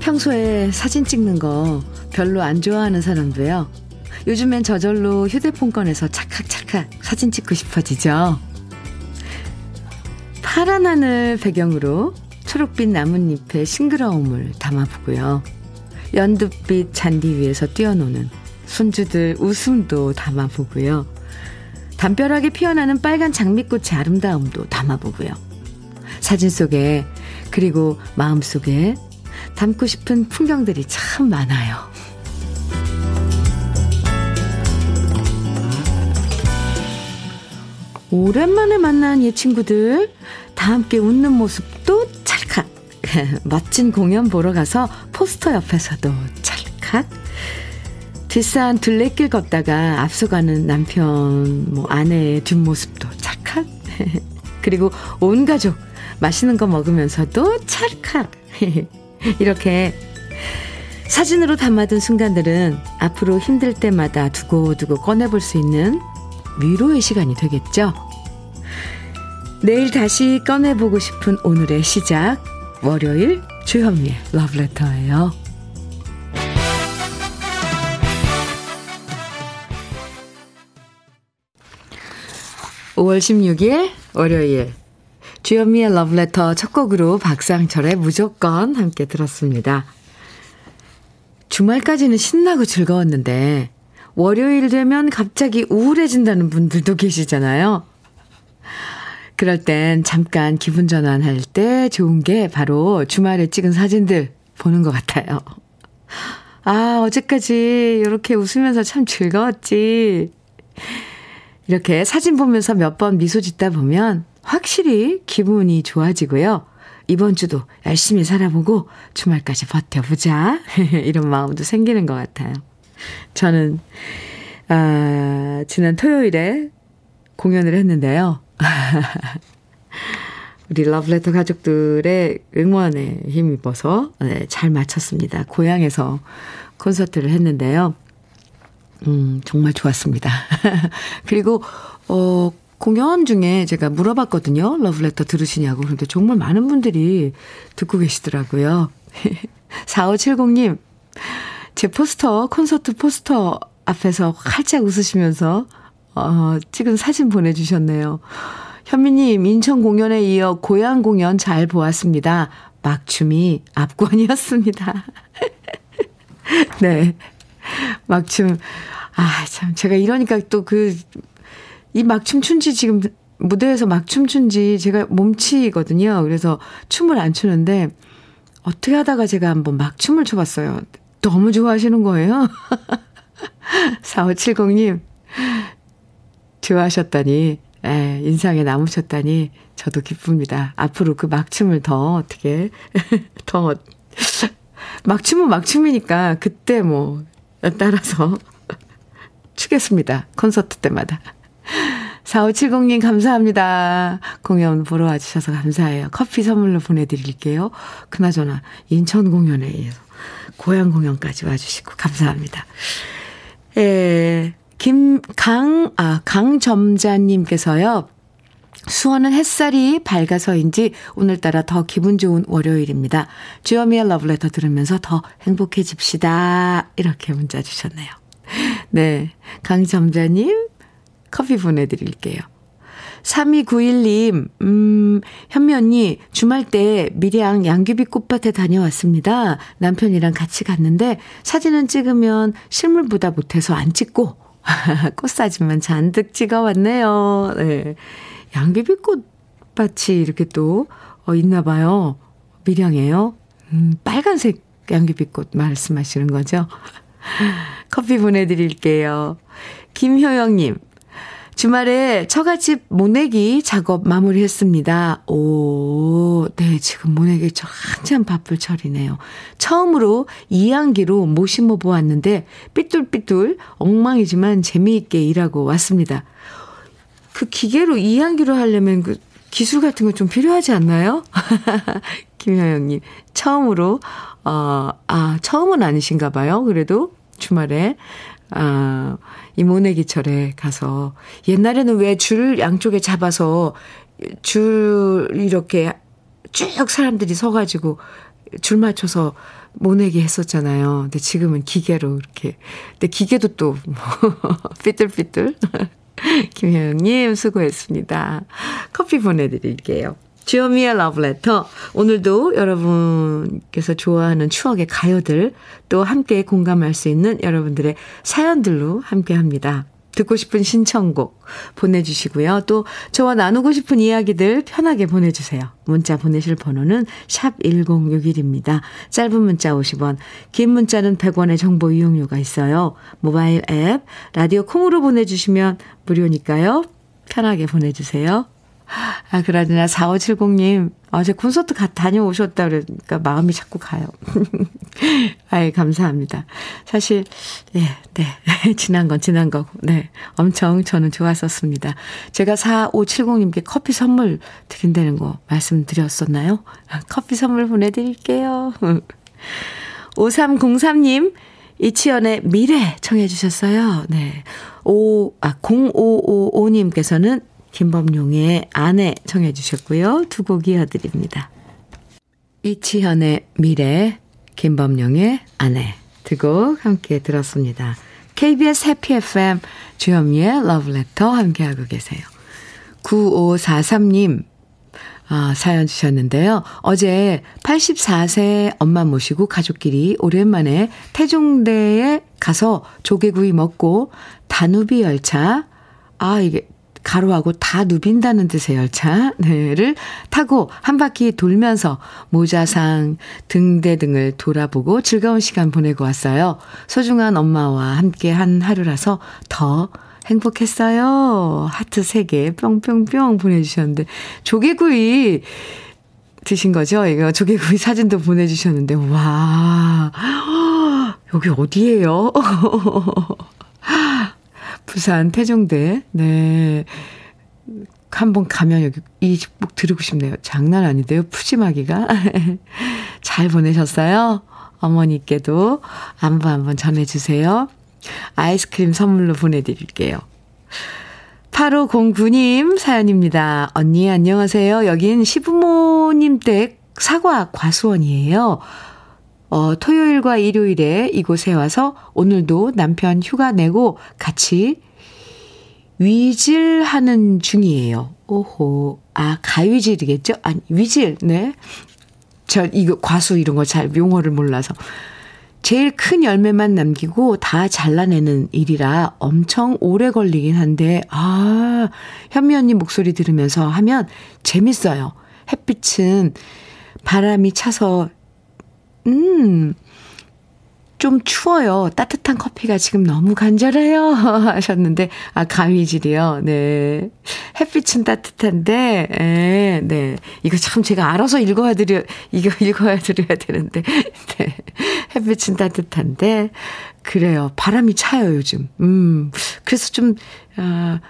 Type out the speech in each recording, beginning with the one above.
평소에 사진 찍는 거 별로 안 좋아하는 사람도요. 요즘엔 저절로 휴대폰 꺼내서 찰칵 찰칵 사진 찍고 싶어지죠. 파란 하늘 배경으로 초록빛 나뭇잎의 싱그러움을 담아보고요. 연두빛 잔디 위에서 뛰어노는 손주들 웃음도 담아보고요. 담벼락에 피어나는 빨간 장미꽃의 아름다움도 담아보고요. 사진 속에 그리고 마음 속에 담고 싶은 풍경들이 참 많아요. 오랜만에 만난 옛 친구들, 다 함께 웃는 모습도 찰칵. 멋진 공연 보러 가서 포스터 옆에서도 찰칵. 뒷산 둘레길 걷다가 앞서가는 남편, 뭐 아내의 뒷모습도 찰칵. 그리고 온 가족 맛있는 거 먹으면서도 찰칵. 이렇게 사진으로 담아둔 순간들은 앞으로 힘들 때마다 두고두고 꺼내볼 수 있는 위로의 시간이 되겠죠. 내일 다시 꺼내보고 싶은 오늘의 시작, 월요일 주현미의 러브레터예요. 5월 16일 월요일 주현미의 러브레터 첫 곡으로 박상철의 무조건 함께 들었습니다. 주말까지는 신나고 즐거웠는데 월요일 되면 갑자기 우울해진다는 분들도 계시잖아요. 그럴 땐 잠깐 기분 전환할 때 좋은 게 바로 주말에 찍은 사진들 보는 것 같아요. 아, 어제까지 이렇게 웃으면서 참 즐거웠지. 이렇게 사진 보면서 몇 번 미소 짓다 보면 확실히 기분이 좋아지고요. 이번 주도 열심히 살아보고 주말까지 버텨보자. 이런 마음도 생기는 것 같아요. 저는, 아, 지난 토요일에 공연을 했는데요. 우리 러브레터 가족들의 응원에 힘입어서 네, 잘 마쳤습니다. 고향에서 콘서트를 했는데요. 음, 정말 좋았습니다. 그리고, 어, 공연 중에 제가 물어봤거든요. 러브레터 들으시냐고. 그런데 정말 많은 분들이 듣고 계시더라고요. 4570님, 제 포스터, 콘서트 포스터 앞에서 활짝 웃으시면서, 어, 찍은 사진 보내주셨네요. 현미님, 인천 공연에 이어 고향 공연 잘 보았습니다. 막춤이 압권이었습니다. 네. 막춤. 아, 참, 제가 이러니까 또 그, 이 막춤 춘지 지금 무대에서 막춤 춘지 제가 몸치거든요. 그래서 춤을 안 추는데 어떻게 하다가 제가 한번 막춤을 춰봤어요. 너무 좋아하시는 거예요. 4570님, 좋아하셨다니, 에, 인상에 남으셨다니, 저도 기쁩니다. 앞으로 그 막춤을 더 어떻게, 더, 막춤은 막춤이니까, 그때 뭐, 따라서 추겠습니다. 콘서트 때마다. 4570님 감사합니다. 공연 보러 와주셔서 감사해요. 커피 선물로 보내드릴게요. 그나저나 인천 공연에 의해서 고향 공연까지 와주시고 감사합니다. 에, 김, 강, 아, 강점자님께서요. 수원은 햇살이 밝아서인지 오늘따라 더 기분 좋은 월요일입니다. 주여미의 러브레터 들으면서 더 행복해집시다. 이렇게 문자 주셨네요. 네. 강점자님, 커피 보내드릴게요. 3291님, 음, 현미 언니, 주말 때 밀양 양귀비 꽃밭에 다녀왔습니다. 남편이랑 같이 갔는데 사진은 찍으면 실물보다 못해서 안 찍고 꽃사진만 잔뜩 찍어왔네요. 네. 양귀비 꽃밭이 이렇게 또, 어, 있나 봐요. 밀양에요. 음, 빨간색 양귀비꽃 말씀하시는 거죠? 커피 보내드릴게요. 김효영님, 주말에 처갓집 모내기 작업 마무리했습니다. 오, 네, 지금 모내기 저 한참 바쁠 철이네요. 처음으로 이양기로 모심어 보았는데 삐뚤삐뚤 엉망이지만 재미있게 일하고 왔습니다. 그 기계로 이항기로 하려면 그 기술 같은 거 좀 필요하지 않나요? 김효영님, 처음으로, 어, 아, 처음은 아니신가 봐요. 그래도 주말에, 아, 이 모내기철에 가서, 옛날에는 왜 줄 양쪽에 잡아서 줄 이렇게 쭉 사람들이 서가지고 줄 맞춰서 모내기 했었잖아요. 근데 지금은 기계로 이렇게. 근데 기계도 또, 뭐, 삐뚤삐뚤. 김효영님, 수고했습니다. 커피 보내드릴게요. 주요미의 러브레터. 오늘도 여러분께서 좋아하는 추억의 가요들 또 함께 공감할 수 있는 여러분들의 사연들로 함께 합니다. 듣고 싶은 신청곡 보내주시고요. 또 저와 나누고 싶은 이야기들 편하게 보내주세요. 문자 보내실 번호는 샵 1061입니다. 짧은 문자 50원, 긴 문자는 100원의 정보 이용료가 있어요. 모바일 앱, 라디오 콩으로 보내주시면 무료니까요. 편하게 보내주세요. 아, 그러나 4570님, 어제 콘서트 가, 다녀오셨다 그러니까 마음이 자꾸 가요. 아이, 감사합니다. 사실, 예, 네. 지난 건 지난 거고, 네. 엄청 저는 좋았었습니다. 제가 4570님께 커피 선물 드린다는 거 말씀드렸었나요? 커피 선물 보내드릴게요. 5303님, 이치연의 미래 청해 주셨어요. 네. 오, 아, 0555님께서는 김범용의 아내 청해 주셨고요. 두 곡 이어드립니다. 이치현의 미래, 김범용의 아내 두 곡 함께 들었습니다. KBS 해피 FM 주현미의 러브레터 함께하고 계세요. 9543님 아, 사연 주셨는데요. 어제 84세 엄마 모시고 가족끼리 오랜만에 태종대에 가서 조개구이 먹고 다누비 열차 아 이게 가로하고 다 누빈다는 뜻의 열차를 타고 한 바퀴 돌면서 모자상 등대 등을 돌아보고 즐거운 시간 보내고 왔어요. 소중한 엄마와 함께 한 하루라서 더 행복했어요. 하트 3개 뿅뿅뿅 보내주셨는데 조개구이 드신 거죠? 이거 조개구이 사진도 보내주셨는데 와 여기 어디예요? 부산 태종대. 네. 한번 가면 여기 이꼭 들으고 싶네요. 장난 아닌데요. 푸짐하기가. 잘 보내셨어요? 어머니께도 안부 한번 전해주세요. 아이스크림 선물로 보내드릴게요. 8509님 사연입니다. 언니 안녕하세요. 여긴 시부모님 댁 사과 과수원이에요. 어, 토요일과 일요일에 이곳에 와서 오늘도 남편 휴가 내고 같이 위질하는 중이에요. 오호. 아, 가위질이겠죠? 아니, 위질, 네. 저, 이거, 과수 이런 거 잘 용어를 몰라서. 제일 큰 열매만 남기고 다 잘라내는 일이라 엄청 오래 걸리긴 한데, 아, 현미 언니 목소리 들으면서 하면 재밌어요. 햇빛은 바람이 차서 음, 좀 추워요. 따뜻한 커피가 지금 너무 간절해요. 하셨는데, 아, 가위질이요. 네. 햇빛은 따뜻한데, 에, 네. 이거 참 제가 알아서 읽어야 드려, 이거 읽어야 드려야 되는데, 네. 햇빛은 따뜻한데, 그래요. 바람이 차요, 요즘. 음, 그래서 좀, 아,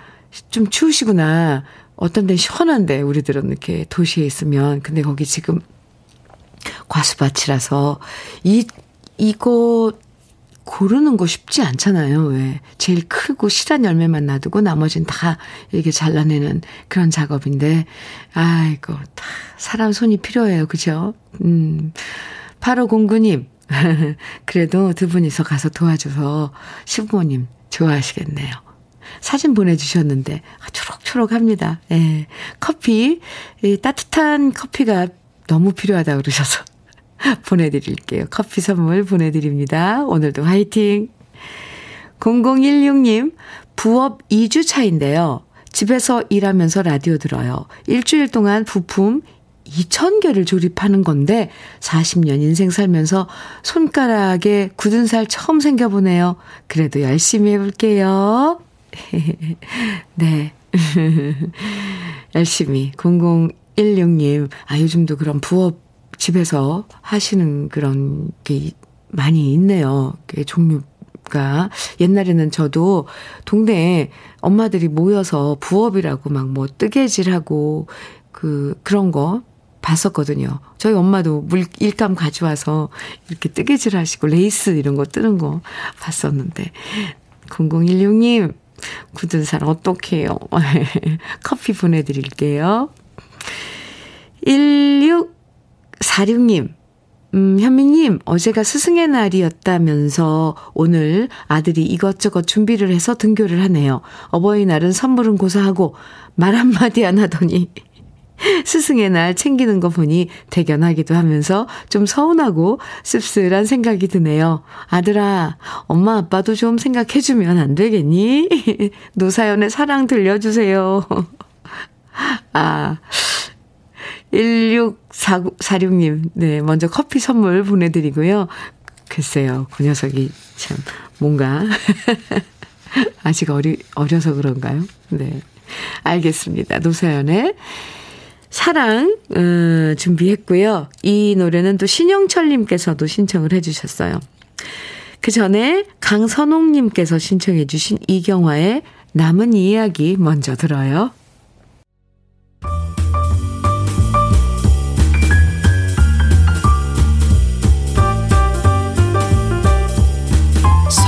좀 추우시구나. 어떤 데는 시원한데, 우리들은 이렇게 도시에 있으면. 근데 거기 지금 과수밭이라서 이 이거 고르는 거 쉽지 않잖아요. 왜? 제일 크고 실한 열매만 놔두고 나머지는 다 이렇게 잘라내는 그런 작업인데, 아이고, 다 사람 손이 필요해요. 그죠? 음. 8509님, 그래도 두 분이서 가서 도와줘서 시부모님 좋아하시겠네요. 사진 보내주셨는데, 아, 초록초록합니다. 예. 커피, 이 따뜻한 커피가 너무 필요하다 그러셔서 보내드릴게요. 커피 선물 보내드립니다. 오늘도 화이팅! 0016님, 부업 2주 차인데요. 집에서 일하면서 라디오 들어요. 일주일 동안 부품 2,000개를 조립하는 건데 40년 인생 살면서 손가락에 굳은 살 처음 생겨보네요. 그래도 열심히 해볼게요. 네. 열심히 16님, 아, 요즘도 그런 부업 집에서 하시는 그런 게 많이 있네요. 그 종류가 옛날에는 저도 동네에 엄마들이 모여서 부업이라고 막 뭐 뜨개질하고 그 그런 거 봤었거든요. 저희 엄마도 물 일감 가져와서 이렇게 뜨개질 하시고 레이스 이런 거 뜨는 거 봤었는데 0016님 굳은 살 어떡해요. 커피 보내드릴게요. 1646님 음, 현미님, 어제가 스승의 날이었다면서 오늘 아들이 이것저것 준비를 해서 등교를 하네요. 어버이날은 선물은 고사하고 말 한마디 안 하더니 스승의 날 챙기는 거 보니 대견하기도 하면서 좀 서운하고 씁쓸한 생각이 드네요. 아들아, 엄마 아빠도 좀 생각해주면 안 되겠니? 노사연의 사랑 들려주세요. 아, 1646님, 네, 먼저 커피 선물 보내드리고요. 글쎄요, 그 녀석이 참, 뭔가, 아직 어리, 어려서 그런가요? 네. 알겠습니다. 노사연의 사랑, 음, 준비했고요. 이 노래는 또 신영철님께서도 신청을 해주셨어요. 그 전에 강선홍님께서 신청해주신 이경화의 남은 이야기 먼저 들어요.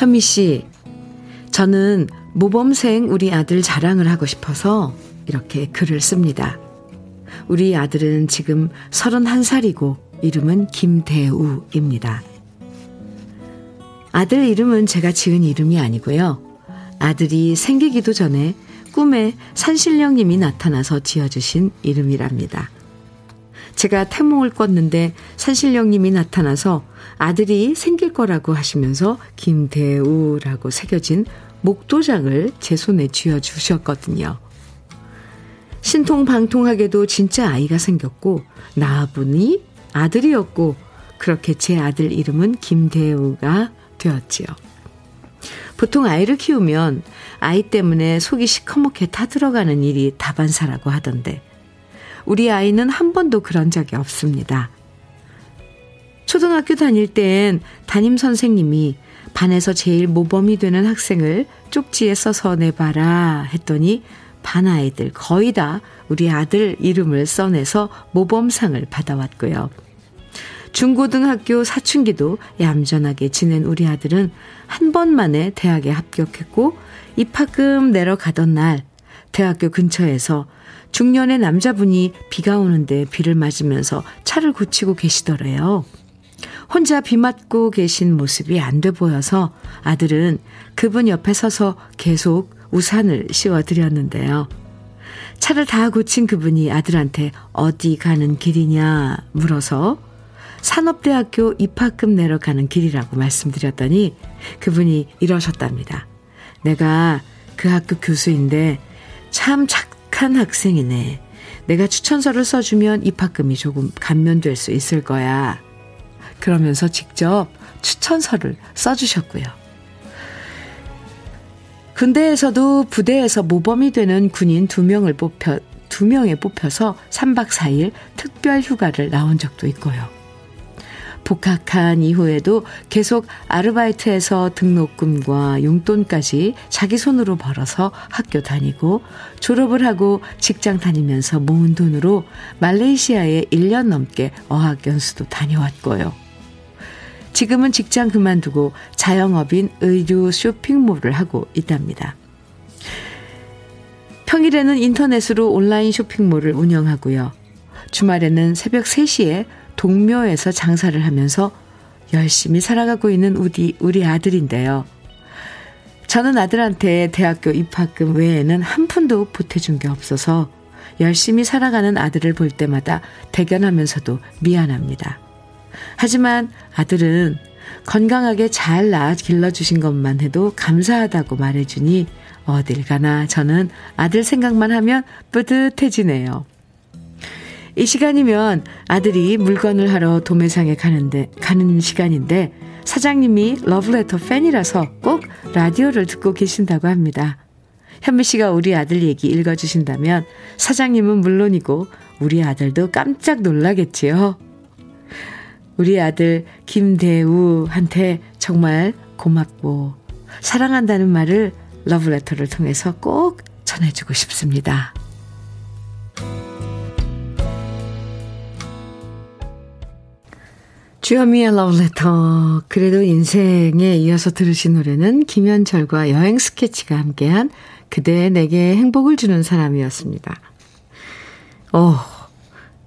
현미 씨, 저는 모범생 우리 아들 자랑을 하고 싶어서 이렇게 글을 씁니다. 우리 아들은 지금 31살이고 이름은 김대우입니다. 아들 이름은 제가 지은 이름이 아니고요. 아들이 생기기도 전에 꿈에 산신령님이 나타나서 지어주신 이름이랍니다. 제가 태몽을 꿨는데 산신령님이 나타나서 아들이 생길 거라고 하시면서 김대우라고 새겨진 목도장을 제 손에 쥐어 주셨거든요. 신통방통하게도 진짜 아이가 생겼고 나아보니 아들이었고 그렇게 제 아들 이름은 김대우가 되었지요. 보통 아이를 키우면 아이 때문에 속이 시커멓게 타들어가는 일이 다반사라고 하던데 우리 아이는 한 번도 그런 적이 없습니다. 초등학교 다닐 땐 담임 선생님이 반에서 제일 모범이 되는 학생을 쪽지에 써서 내봐라 했더니 반 아이들 거의 다 우리 아들 이름을 써내서 모범상을 받아왔고요. 중고등학교 사춘기도 얌전하게 지낸 우리 아들은 한 번만에 대학에 합격했고 입학금 내러 가던 날 대학교 근처에서 중년의 남자분이 비가 오는데 비를 맞으면서 차를 고치고 계시더래요. 혼자 비 맞고 계신 모습이 안 돼 보여서 아들은 그분 옆에 서서 계속 우산을 씌워드렸는데요. 차를 다 고친 그분이 아들한테 어디 가는 길이냐 물어서 산업대학교 입학금 내러 가는 길이라고 말씀드렸더니 그분이 이러셨답니다. 내가 그 학교 교수인데 참 착 한 학생이네. 내가 추천서를 써주면 입학금이 조금 감면될 수 있을 거야. 그러면서 직접 추천서를 써주셨고요. 군대에서도 부대에서 모범이 되는 군인 두 명을 뽑혀, 두 명에 뽑혀서 3박 4일 특별 휴가를 나온 적도 있고요. 복학한 이후에도 계속 아르바이트해서 등록금과 용돈까지 자기 손으로 벌어서 학교 다니고 졸업을 하고 직장 다니면서 모은 돈으로 말레이시아에 1년 넘게 어학연수도 다녀왔고요. 지금은 직장 그만두고 자영업인 의류 쇼핑몰을 하고 있답니다. 평일에는 인터넷으로 온라인 쇼핑몰을 운영하고요. 주말에는 새벽 3시에 동묘에서 장사를 하면서 열심히 살아가고 있는 우리, 우리 아들인데요. 저는 아들한테 대학교 입학금 외에는 한 푼도 보태준 게 없어서 열심히 살아가는 아들을 볼 때마다 대견하면서도 미안합니다. 하지만 아들은 건강하게 잘 낳아 길러주신 것만 해도 감사하다고 말해주니 어딜 가나 저는 아들 생각만 하면 뿌듯해지네요. 이 시간이면 아들이 물건을 하러 도매상에 가는데, 가는 시간인데 사장님이 러브레터 팬이라서 꼭 라디오를 듣고 계신다고 합니다. 현미 씨가 우리 아들 얘기 읽어주신다면 사장님은 물론이고 우리 아들도 깜짝 놀라겠지요. 우리 아들 김대우한테 정말 고맙고 사랑한다는 말을 러브레터를 통해서 꼭 전해주고 싶습니다. 주현미의 러브레터. 그래도 인생에 이어서 들으신 노래는 김현철과 여행 스케치가 함께한 그대 내게 행복을 주는 사람이었습니다. 어,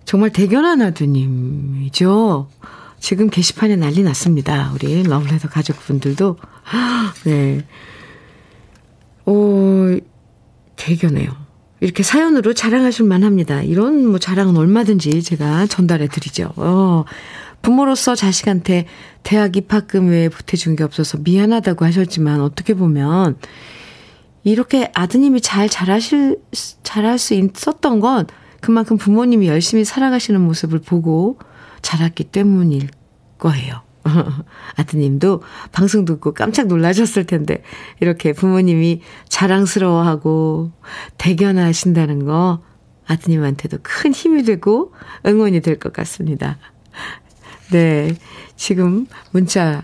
정말 대견한 아드님이죠. 지금 게시판에 난리 났습니다. 우리 러브레터 가족분들도. 네. 어, 대견해요. 이렇게 사연으로 자랑하실 만합니다. 이런 뭐 자랑은 얼마든지 제가 전달해 드리죠. 어, 부모로서 자식한테 대학 입학금 외에 보태준 게 없어서 미안하다고 하셨지만 어떻게 보면 이렇게 아드님이 잘 잘하실, 잘할 수 있었던 건 그만큼 부모님이 열심히 살아가시는 모습을 보고 자랐기 때문일 거예요. 아드님도 방송 듣고 깜짝 놀라셨을 텐데, 이렇게 부모님이 자랑스러워하고 대견하신다는 거 아드님한테도 큰 힘이 되고 응원이 될 것 같습니다. 네. 지금 문자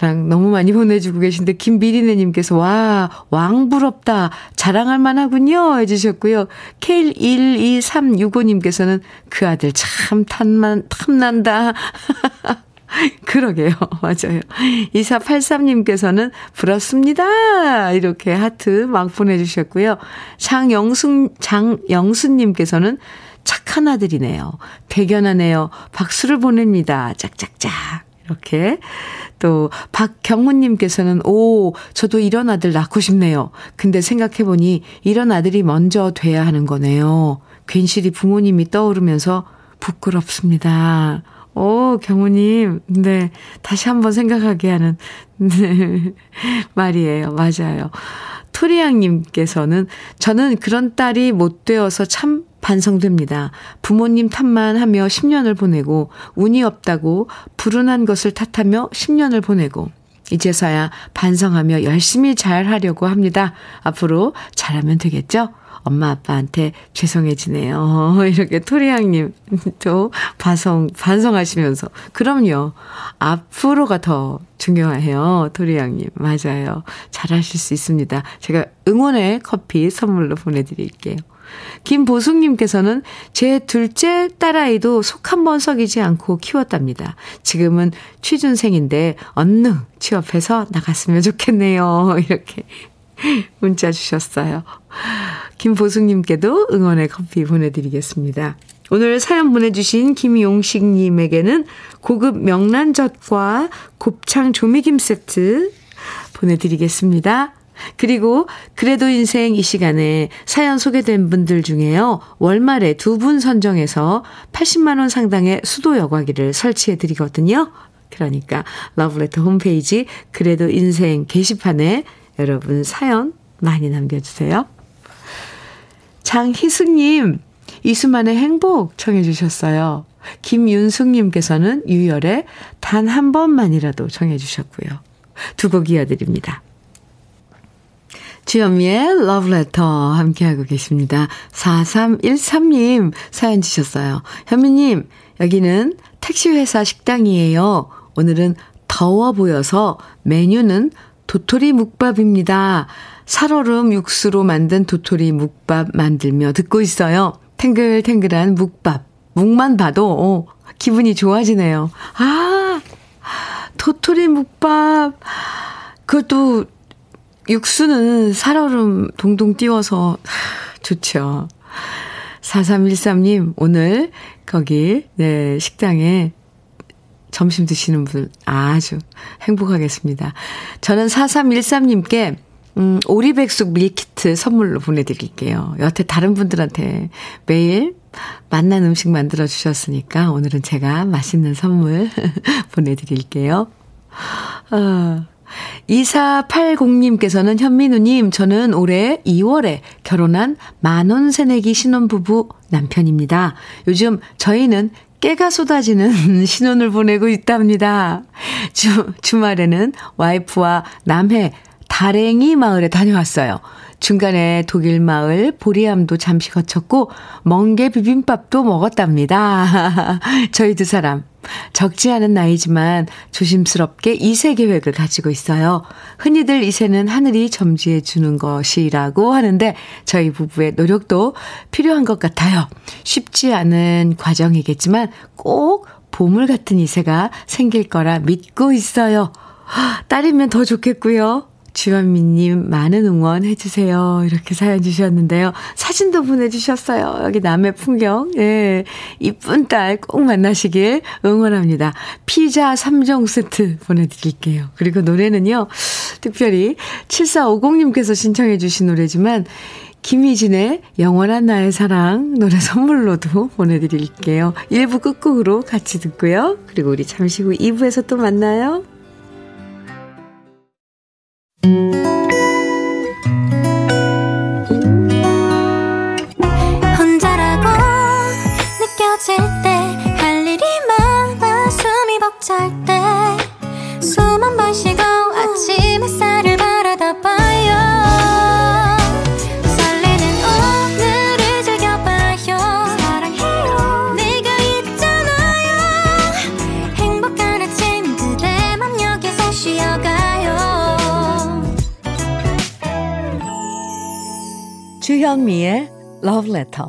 랑 너무 많이 보내주고 계신데 김미리네님께서 와 왕부럽다 자랑할 만하군요 해주셨고요. K12365님께서는 그 아들 참 탐만 탐난다. 그러게요. 맞아요. 2483님께서는 부럽습니다. 이렇게 하트 막 보내주셨고요. 장영순, 장영순님께서는 착한 아들이네요. 대견하네요. 박수를 보냅니다. 짝짝짝. 이렇게. 또, 박경훈님께서는, 오, 저도 이런 아들 낳고 싶네요. 근데 생각해보니, 이런 아들이 먼저 돼야 하는 거네요. 괜시리 부모님이 떠오르면서 부끄럽습니다. 오, 경우님. 네. 다시 한번 생각하게 하는, 네. 말이에요. 맞아요. 토리양님께서는 저는 그런 딸이 못 되어서 참 반성됩니다. 부모님 탓만 하며 10년을 보내고 운이 없다고 불운한 것을 탓하며 10년을 보내고 이제서야 반성하며 열심히 잘 하려고 합니다. 앞으로 잘하면 되겠죠? 엄마 아빠한테 죄송해지네요. 이렇게 토리양님 또 반성 반성하시면서 그럼요. 앞으로가 더 중요해요. 토리양님 맞아요. 잘하실 수 있습니다. 제가 응원의 커피 선물로 보내드릴게요. 김보숙님께서는 제 둘째 딸아이도 속 한 번 썩이지 않고 키웠답니다. 지금은 취준생인데 얼른 취업해서 나갔으면 좋겠네요. 이렇게 문자 주셨어요. 김보숙님께도 응원의 커피 보내드리겠습니다. 오늘 사연 보내주신 김용식님에게는 고급 명란젓과 곱창 조미김 세트 보내드리겠습니다. 그리고 그래도 인생 이 시간에 사연 소개된 분들 중에요. 월말에 두 분 선정해서 80만원 상당의 수도 여과기를 설치해 드리거든요. 그러니까 러브레터 홈페이지 그래도 인생 게시판에 여러분 사연 많이 남겨주세요. 장희숙님, 이수만의 행복 청해 주셨어요. 김윤숙님께서는 유열의 단 한 번만이라도 청해 주셨고요. 두 곡 이어드립니다. 주현미의 러브레터 함께하고 계십니다. 4313님 사연 주셨어요. 현미님, 여기는 택시회사 식당이에요. 오늘은 더워 보여서 메뉴는 도토리 묵밥입니다. 살얼음 육수로 만든 도토리 묵밥 만들며 듣고 있어요. 탱글탱글한 묵밥. 묵만 봐도 어, 기분이 좋아지네요. 아, 도토리 묵밥. 그것도 육수는 살얼음 동동 띄워서 좋죠. 4313님, 오늘 거기, 네, 식당에 점심 드시는 분 아주 행복하겠습니다. 저는 4313님께 음, 오리백숙 밀키트 선물로 보내드릴게요. 여태 다른 분들한테 매일 맛난 음식 만들어 주셨으니까 오늘은 제가 맛있는 선물 보내드릴게요. 아, 2480님께서는 현민우님, 저는 올해 2월에 결혼한 만원 새내기 신혼부부 남편입니다. 요즘 저희는 깨가 쏟아지는 신혼을 보내고 있답니다. 주, 주말에는 와이프와 남해 다랭이 마을에 다녀왔어요. 중간에 독일 마을 보리암도 잠시 거쳤고 멍게 비빔밥도 먹었답니다. 저희 두 사람 적지 않은 나이지만 조심스럽게 이세 계획을 가지고 있어요. 흔히들 이세는 하늘이 점지해 주는 것이라고 하는데 저희 부부의 노력도 필요한 것 같아요. 쉽지 않은 과정이겠지만 꼭 보물 같은 이세가 생길 거라 믿고 있어요. 딸이면 더 좋겠고요. 주현미님, 많은 응원 해주세요. 이렇게 사연 주셨는데요. 사진도 보내주셨어요. 여기 남의 풍경. 예. 이쁜 딸 꼭 만나시길 응원합니다. 피자 3종 세트 보내드릴게요. 그리고 노래는요, 특별히 7450님께서 신청해주신 노래지만, 김희진의 영원한 나의 사랑 노래 선물로도 보내드릴게요. 1부 끝곡으로 같이 듣고요. 그리고 우리 잠시 후 2부에서 또 만나요. 혼자라고 느껴질 때 할 일이 많아 숨이 벅찰 때 숨 한 번 쉬고 아침 햇살을 봐 주현미의 Love Letter.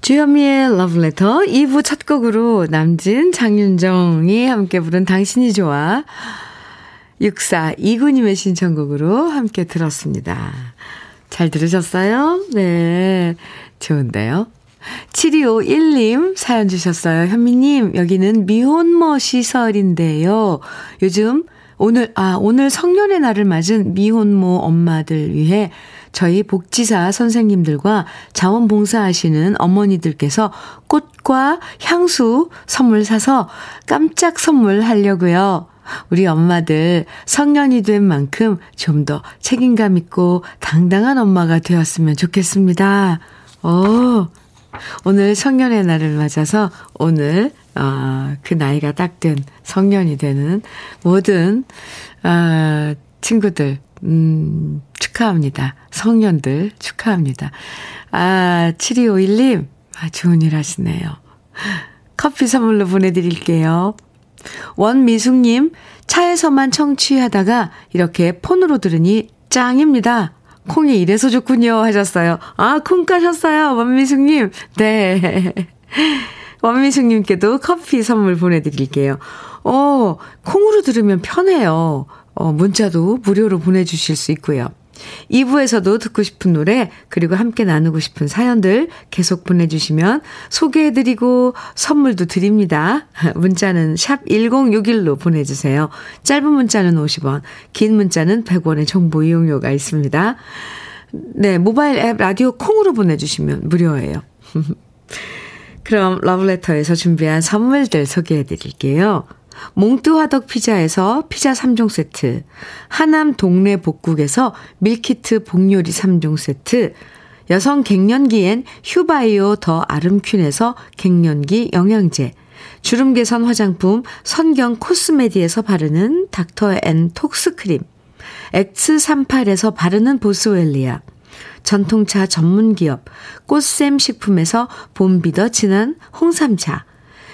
주현미의 Love Letter 2부 첫 곡으로 남진, 장윤정이 함께 부른 당신이 좋아 6429님의 신청곡으로 함께 들었습니다. 잘 들으셨어요? 네. 좋은데요? 7251님 사연 주셨어요. 현미님, 여기는 미혼모 시설인데요. 요즘, 오늘, 아, 오늘 성년의 날을 맞은 미혼모 엄마들 위해 저희 복지사 선생님들과 자원봉사하시는 어머니들께서 꽃과 향수 선물 사서 깜짝 선물하려고요. 우리 엄마들 성년이 된 만큼 좀 더 책임감 있고 당당한 엄마가 되었으면 좋겠습니다. 어, 오늘 성년의 날을 맞아서 오늘 어, 그 나이가 딱 된 성년이 되는 모든 어, 친구들 음, 축하합니다. 성년들 축하합니다. 아, 7251님, 아, 좋은 일 하시네요. 커피 선물로 보내드릴게요. 원미숙님, 차에서만 청취하다가 이렇게 폰으로 들으니 짱입니다. 콩이 이래서 좋군요. 하셨어요. 아, 콩 까셨어요. 원미숙님. 네. 원미숙님께도 커피 선물 보내드릴게요. 어, 콩으로 들으면 편해요. 어, 문자도 무료로 보내주실 수 있고요. 2부에서도 듣고 싶은 노래, 그리고 함께 나누고 싶은 사연들 계속 보내주시면 소개해드리고 선물도 드립니다. 문자는 샵 1061로 보내주세요. 짧은 문자는 50원, 긴 문자는 100원의 정보 이용료가 있습니다. 네, 모바일 앱 라디오 콩으로 보내주시면 무료예요. 그럼 러브레터에서 준비한 선물들 소개해드릴게요. 몽뚜 화덕 피자에서 피자 3종 세트, 하남 동네 복국에서 밀키트 복요리 3종 세트, 여성 갱년기엔 휴바이오 더 아름퀸에서 갱년기 영양제, 주름 개선 화장품 선경 코스메디에서 바르는 닥터 앤 톡스 크림, X38에서 바르는 보스웰리아, 전통차 전문기업 꽃샘 식품에서 봄비더 진한 홍삼차,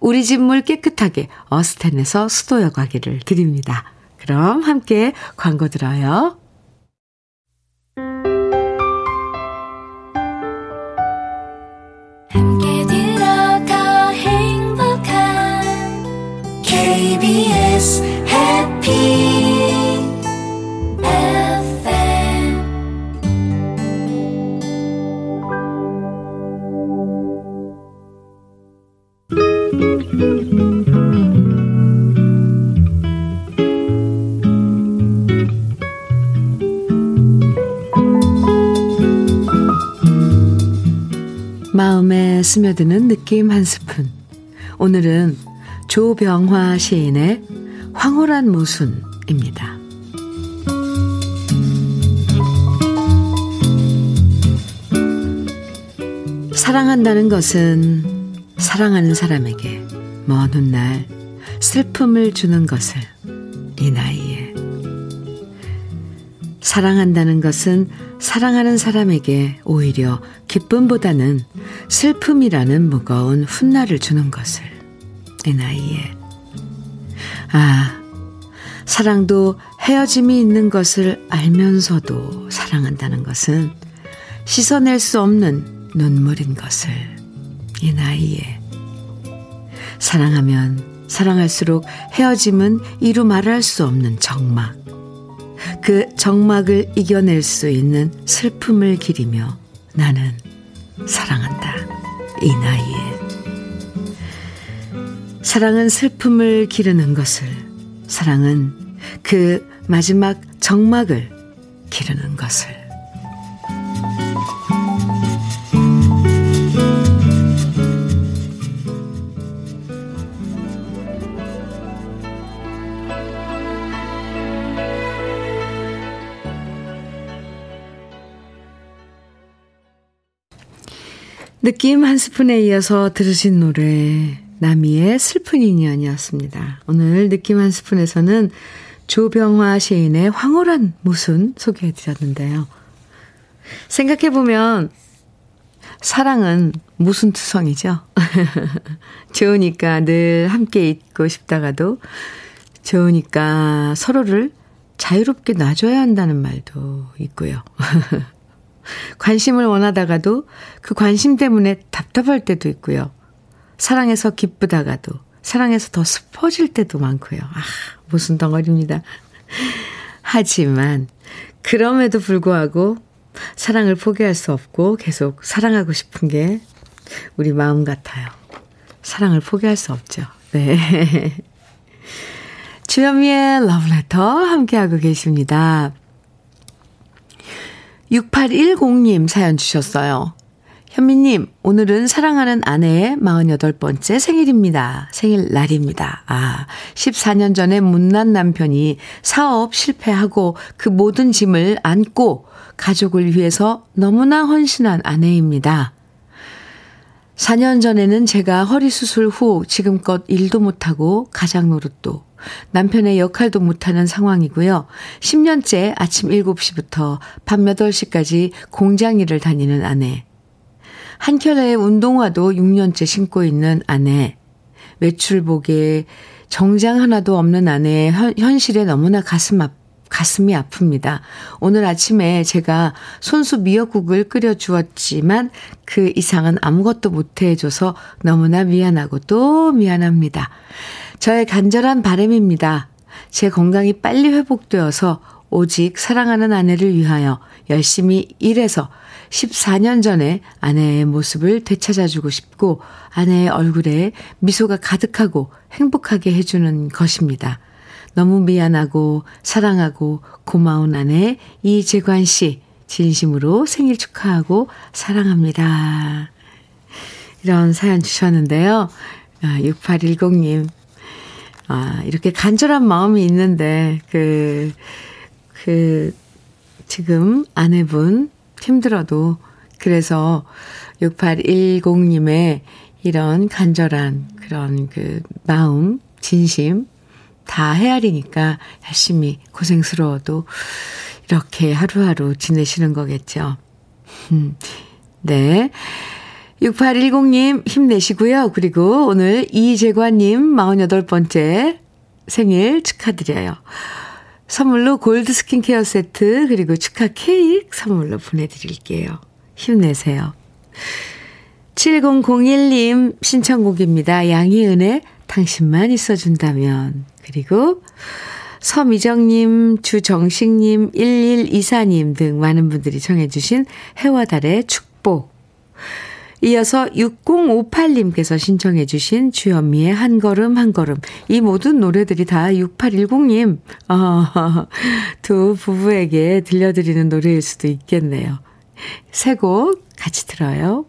우리 집 물 깨끗하게 어스텐에서 수도 여과기를 드립니다. 그럼 함께 광고 들어요. 함께 들어가 행복한 KBS 해피 마음에 스며드는 느낌 한 스푼. 오늘은 조병화 시인의 황홀한 모순입니다. 사랑한다는 것은 사랑하는 사람에게 먼 훗날 슬픔을 주는 것을 이 나이에 사랑한다는 것은 사랑하는 사람에게 오히려 기쁨보다는 슬픔이라는 무거운 훗날을 주는 것을 이 나이에. 아 사랑도 헤어짐이 있는 것을 알면서도 사랑한다는 것은 씻어낼 수 없는 눈물인 것을 이 나이에. 사랑하면 사랑할수록 헤어짐은 이루 말할 수 없는 정막 그 정막을 이겨낼 수 있는 슬픔을 기리며 나는 사랑한다. 이 나이에. 사랑은 슬픔을 기르는 것을, 사랑은 그 마지막 정막을 기르는 것을. 느낌 한 스푼에 이어서 들으신 노래 나미의 슬픈 인연이었습니다. 오늘 느낌 한 스푼에서는 조병화 시인의 황홀한 모순 소개해 드렸는데요. 생각해보면 사랑은 무슨 투성이죠? 좋으니까 늘 함께 있고 싶다가도 좋으니까 서로를 자유롭게 놔줘야 한다는 말도 있고요. 관심을 원하다가도 그 관심 때문에 답답할 때도 있고요. 사랑해서 기쁘다가도 사랑해서 더 슬퍼질 때도 많고요. 아, 무슨 덩어리입니다. 하지만 그럼에도 불구하고 사랑을 포기할 수 없고 계속 사랑하고 싶은 게 우리 마음 같아요. 사랑을 포기할 수 없죠. 네. 주현미의 러브레터 함께하고 계십니다. 6810님 사연 주셨어요. 현미님, 오늘은 사랑하는 아내의 48번째 생일입니다. 생일날입니다. 아, 14년 전에 못난 남편이 사업 실패하고 그 모든 짐을 안고 가족을 위해서 너무나 헌신한 아내입니다. 4년 전에는 제가 허리 수술 후 지금껏 일도 못하고 가장 노릇도 남편의 역할도 못하는 상황이고요. 10년째 아침 7시부터 밤 8시까지 공장 일을 다니는 아내. 한켤레의 운동화도 6년째 신고 있는 아내. 외출복에 정장 하나도 없는 아내의 현실에 너무나 가슴 아프 가슴이 아픕니다. 오늘 아침에 제가 손수 미역국을 끓여 주었지만 그 이상은 아무것도 못 해 줘서 너무나 미안하고 또 미안합니다. 저의 간절한 바램입니다. 제 건강이 빨리 회복되어서 오직 사랑하는 아내를 위하여 열심히 일해서 14년 전에 아내의 모습을 되찾아주고 싶고 아내의 얼굴에 미소가 가득하고 행복하게 해주는 것입니다. 너무 미안하고 사랑하고 고마운 아내 이재관 씨 진심으로 생일 축하하고 사랑합니다. 이런 사연 주셨는데요. 6810님 아, 이렇게 간절한 마음이 있는데, 그, 그, 지금 아내분 힘들어도, 그래서 6810님의 이런 간절한 그런 그 마음, 진심, 다 헤아리니까 열심히 고생스러워도 이렇게 하루하루 지내시는 거겠죠. 음, 네. 6810님 힘내시고요. 그리고 오늘 이재관님 48번째 생일 축하드려요. 선물로 골드 스킨케어 세트 그리고 축하 케이크 선물로 보내드릴게요. 힘내세요. 7001님 신청곡입니다. 양희은의 당신만 있어준다면 그리고 서미정님, 주정식님, 1124님 등 많은 분들이 청해주신 해와 달의 축복. 이어서 6058님께서 신청해주신 주현미의 한 걸음 한 걸음. 이 모든 노래들이 다 6810님, 어, 두 부부에게 들려드리는 노래일 수도 있겠네요. 세 곡 같이 들어요.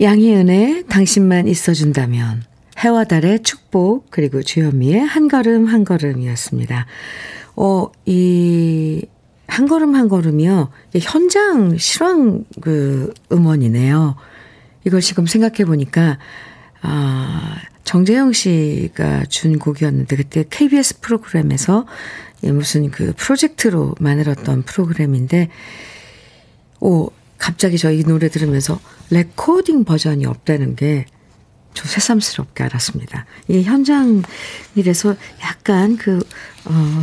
양희은의 당신만 있어준다면. 해와 달의 축복, 그리고 주현미의 한 걸음 한 걸음이었습니다. 어, 이, 한 걸음 한 걸음이요. 현장 실황 그 음원이네요. 이걸 지금 생각해 보니까, 아, 정재영 씨가 준 곡이었는데, 그때 KBS 프로그램에서 무슨 그 프로젝트로 만들었던 프로그램인데, 오, 갑자기 저 이 노래 들으면서 레코딩 버전이 없다는 게 저 새삼스럽게 알았습니다. 이게 현장이라서 약간 그, 어,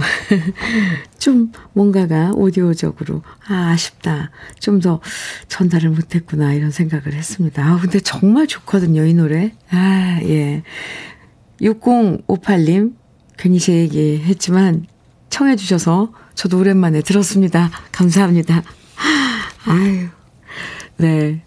좀 뭔가가 오디오적으로, 아, 아쉽다. 좀 더 전달을 못했구나. 이런 생각을 했습니다. 아, 근데 정말 좋거든요. 이 노래. 아, 예. 6058님, 괜히 제 얘기 했지만, 청해주셔서 저도 오랜만에 들었습니다. 감사합니다. 아유, 네.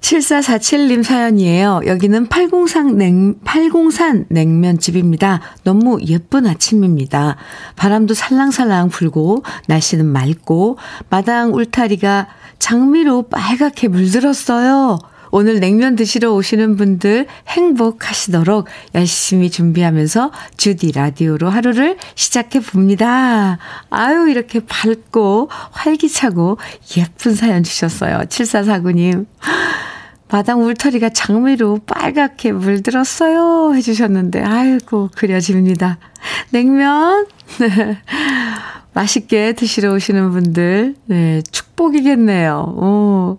7447님 사연이에요. 여기는 803 냉, 803 냉면집입니다. 너무 예쁜 아침입니다. 바람도 살랑살랑 불고, 날씨는 맑고, 마당 울타리가 장미로 빨갛게 물들었어요. 오늘 냉면 드시러 오시는 분들 행복하시도록 열심히 준비하면서 주디 라디오로 하루를 시작해 봅니다. 아유, 이렇게 밝고 활기차고 예쁜 사연 주셨어요. 7449님. 마당 울타리가 장미로 빨갛게 물들었어요. 해주셨는데, 아이고, 그려집니다. 냉면, 네. 맛있게 드시러 오시는 분들, 네, 축복이겠네요. 오.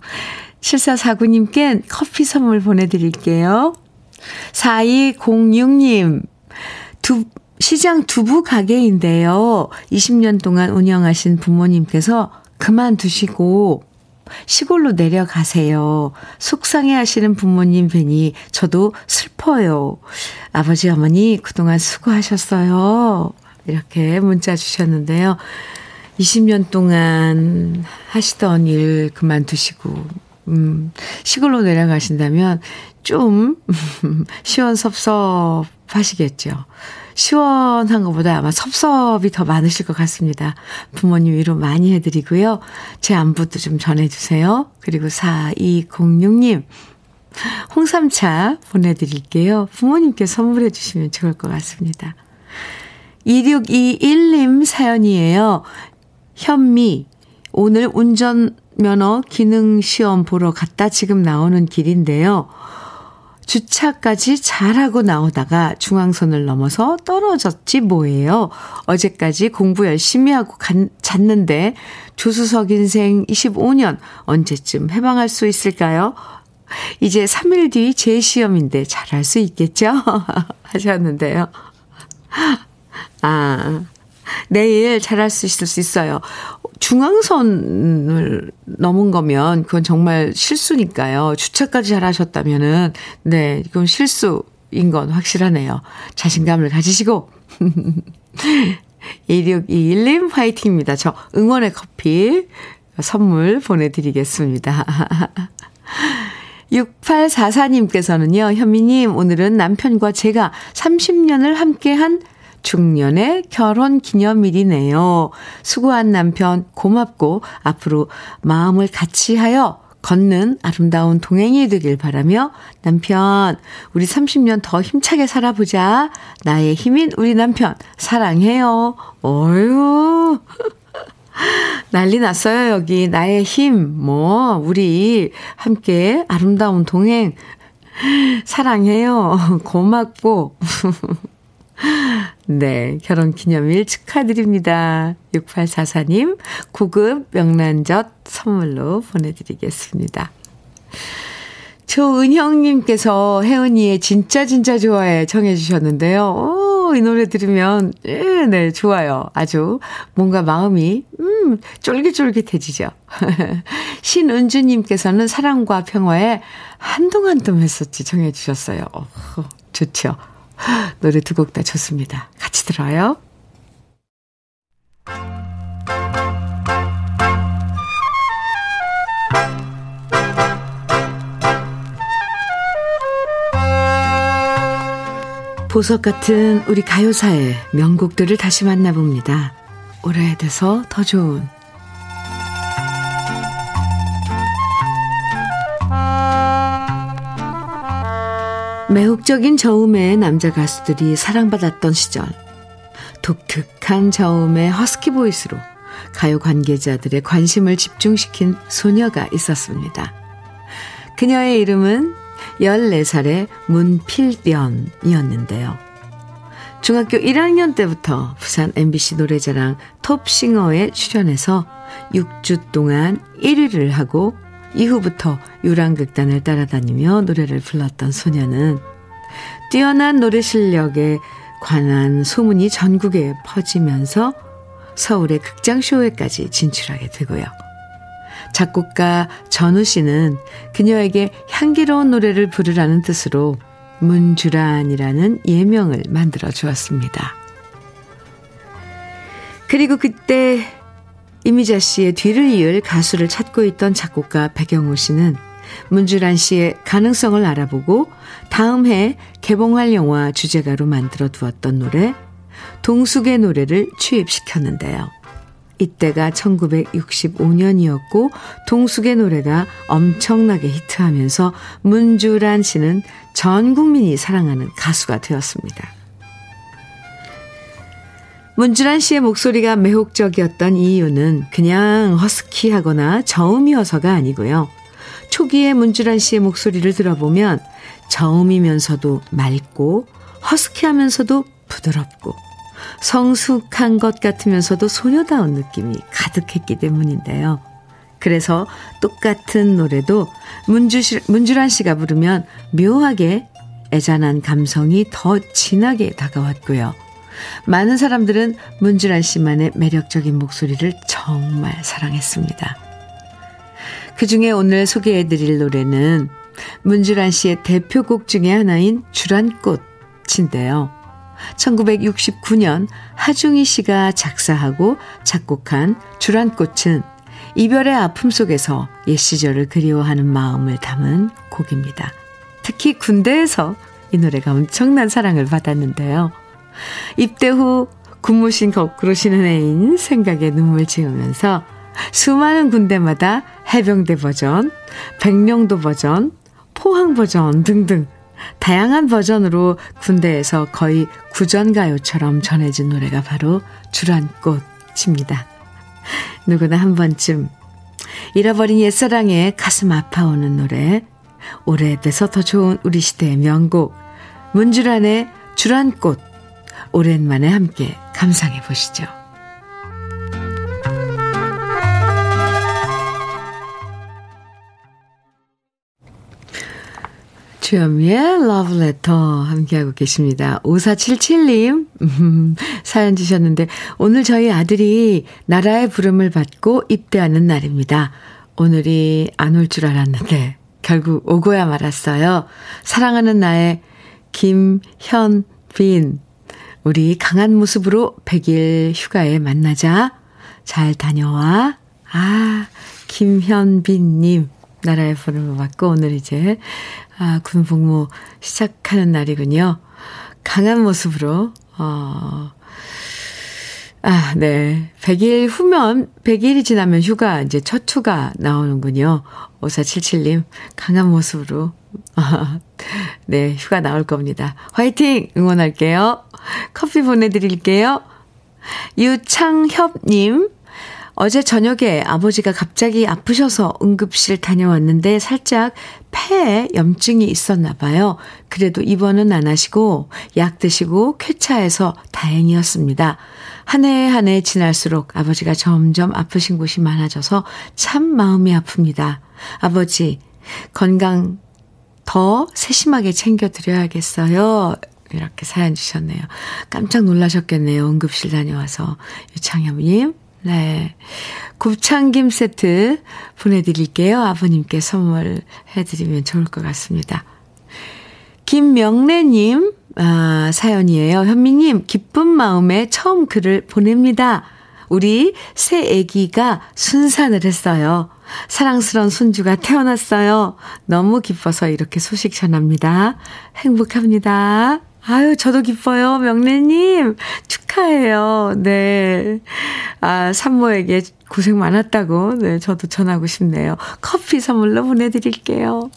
7449님께 커피 선물 보내드릴게요. 4206님, 두, 시장 두부 가게인데요. 20년 동안 운영하신 부모님께서 그만두시고 시골로 내려가세요. 속상해 하시는 부모님 뵈니 저도 슬퍼요. 아버지, 어머니 그동안 수고하셨어요. 이렇게 문자 주셨는데요. 20년 동안 하시던 일 그만두시고, 음, 시골로 내려가신다면 좀 시원섭섭 하시겠죠. 시원한 것보다 아마 섭섭이 더 많으실 것 같습니다. 부모님 위로 많이 해드리고요. 제 안부도 좀 전해주세요. 그리고 4206님, 홍삼차 보내드릴게요. 부모님께 선물해 주시면 좋을 것 같습니다. 2621님 사연이에요. 현미, 오늘 운전면허 기능시험 보러 갔다 지금 나오는 길인데요. 주차까지 잘하고 나오다가 중앙선을 넘어서 떨어졌지 뭐예요. 어제까지 공부 열심히 하고 간, 잤는데 조수석 인생 25년 언제쯤 해방할 수 있을까요? 이제 3일 뒤 제 시험인데 잘할 수 있겠죠? 하셨는데요. 아, 내일 잘할 수 있을 수 있어요. 중앙선을 넘은 거면 그건 정말 실수니까요. 주차까지 잘 하셨다면은, 네, 이건 실수인 건 확실하네요. 자신감을 가지시고. 2621님 화이팅입니다. 저 응원의 커피 선물 보내드리겠습니다. 6844님께서는요, 현미님, 오늘은 남편과 제가 30년을 함께한 중년의 결혼 기념일이네요. 수고한 남편 고맙고 앞으로 마음을 같이 하여 걷는 아름다운 동행이 되길 바라며 남편, 우리 30년 더 힘차게 살아보자. 나의 힘인 우리 남편, 사랑해요. 어휴. 난리 났어요, 여기. 나의 힘, 뭐, 우리 함께 아름다운 동행, 사랑해요. 고맙고. 네, 결혼 기념일 축하드립니다. 6844님, 고급 명란젓 선물로 보내드리겠습니다. 조은형님께서 혜은이의 진짜 진짜 좋아해 청해주셨는데요. 오, 이 노래 들으면, 예, 네, 좋아요. 아주 뭔가 마음이, 음, 쫄깃쫄깃해지죠. 신은주님께서는 사랑과 평화에 한동안 좀 했었지 청해주셨어요. 어, 좋죠. 노래 두 곡 다 좋습니다. 같이 들어요. 보석 같은 우리 가요사의 명곡들을 다시 만나봅니다. 오래돼서 더 좋은 매혹적인 저음의 남자 가수들이 사랑받았던 시절. 독특한 저음의 허스키 보이스로 가요 관계자들의 관심을 집중시킨 소녀가 있었습니다. 그녀의 이름은 14살의 문필련이었는데요. 중학교 1학년 때부터 부산 MBC 노래자랑 톱싱어에 출연해서 6주 동안 1위를 하고 이후부터 유랑극단을 따라다니며 노래를 불렀던 소녀는 뛰어난 노래 실력에 관한 소문이 전국에 퍼지면서 서울의 극장쇼에까지 진출하게 되고요. 작곡가 전우 씨는 그녀에게 향기로운 노래를 부르라는 뜻으로 문주란이라는 예명을 만들어 주었습니다. 그리고 그때 이미자 씨의 뒤를 이을 가수를 찾고 있던 작곡가 백영호 씨는 문주란 씨의 가능성을 알아보고 다음 해 개봉할 영화 주제가로 만들어 두었던 노래 동숙의 노래를 취입시켰는데요. 이때가 1965년이었고 동숙의 노래가 엄청나게 히트하면서 문주란 씨는 전 국민이 사랑하는 가수가 되었습니다. 문주란 씨의 목소리가 매혹적이었던 이유는 그냥 허스키하거나 저음이어서가 아니고요. 초기에 문주란 씨의 목소리를 들어보면 저음이면서도 맑고 허스키하면서도 부드럽고 성숙한 것 같으면서도 소녀다운 느낌이 가득했기 때문인데요. 그래서 똑같은 노래도 문주 문주란 씨가 부르면 묘하게 애잔한 감성이 더 진하게 다가왔고요. 많은 사람들은 문주란 씨만의 매력적인 목소리를 정말 사랑했습니다. 그 중에 오늘 소개해드릴 노래는 문주란 씨의 대표곡 중의 하나인 주란꽃인데요. 1969년 하중희 씨가 작사하고 작곡한 주란꽃은 이별의 아픔 속에서 옛 시절을 그리워하는 마음을 담은 곡입니다. 특히 군대에서 이 노래가 엄청난 사랑을 받았는데요. 입대 후 군무신 거꾸로 쉬는 애인 생각에 눈물 지으면서 수많은 군대마다 해병대 버전, 백령도 버전, 포항 버전 등등 다양한 버전으로 군대에서 거의 구전가요처럼 전해진 노래가 바로 주란꽃입니다. 누구나 한 번쯤 잃어버린 옛사랑에 가슴 아파오는 노래 오래돼서 더 좋은 우리 시대의 명곡 문주란의 주란꽃 오랜만에 함께 감상해 보시죠. 주현미의 러브레터 함께하고 계십니다. 5477님 음, 사연 주셨는데 오늘 저희 아들이 나라의 부름을 받고 입대하는 날입니다. 오늘이 안 올 줄 알았는데 결국 오고야 말았어요. 사랑하는 나의 김현빈 우리 강한 모습으로 100일 휴가에 만나자. 잘 다녀와. 아, 김현빈님. 나라의 부름을 받고 오늘 이제, 아, 군 복무 시작하는 날이군요. 강한 모습으로, 어, 아, 네. 100일 후면, 100일이 지나면 휴가, 이제 첫 휴가 나오는군요. 5477님, 강한 모습으로. 네, 휴가 나올 겁니다. 화이팅! 응원할게요. 커피 보내드릴게요. 유창협님, 어제 저녁에 아버지가 갑자기 아프셔서 응급실 다녀왔는데 살짝 폐에 염증이 있었나 봐요. 그래도 입원은 안 하시고 약 드시고 쾌차해서 다행이었습니다. 한 해 한 해 지날수록 아버지가 점점 아프신 곳이 많아져서 참 마음이 아픕니다. 아버지 건강 더 세심하게 챙겨드려야겠어요. 이렇게 사연 주셨네요. 깜짝 놀라셨겠네요. 응급실 다녀와서. 유창엽님, 네. 곱창김 세트 보내드릴게요. 아버님께 선물해드리면 좋을 것 같습니다. 김명래님, 아, 사연이에요. 현미님, 기쁜 마음에 처음 글을 보냅니다. 우리 새 아기가 순산을 했어요. 사랑스러운 손주가 태어났어요. 너무 기뻐서 이렇게 소식 전합니다. 행복합니다. 아유, 저도 기뻐요. 명래님, 축하해요. 네. 아, 산모에게 고생 많았다고, 네, 저도 전하고 싶네요. 커피 선물로 보내드릴게요.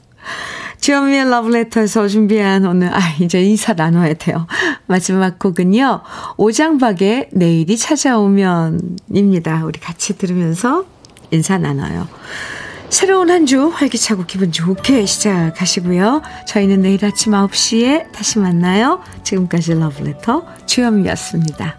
주현미의 러브레터에서 준비한 오늘, 아, 이제 인사 나눠야 돼요. 마지막 곡은요, 오장박의 내일이 찾아오면, 입니다. 우리 같이 들으면서 인사 나눠요. 새로운 한 주 활기차고 기분 좋게 시작하시고요. 저희는 내일 아침 9시에 다시 만나요. 지금까지 러브레터 주현미였습니다.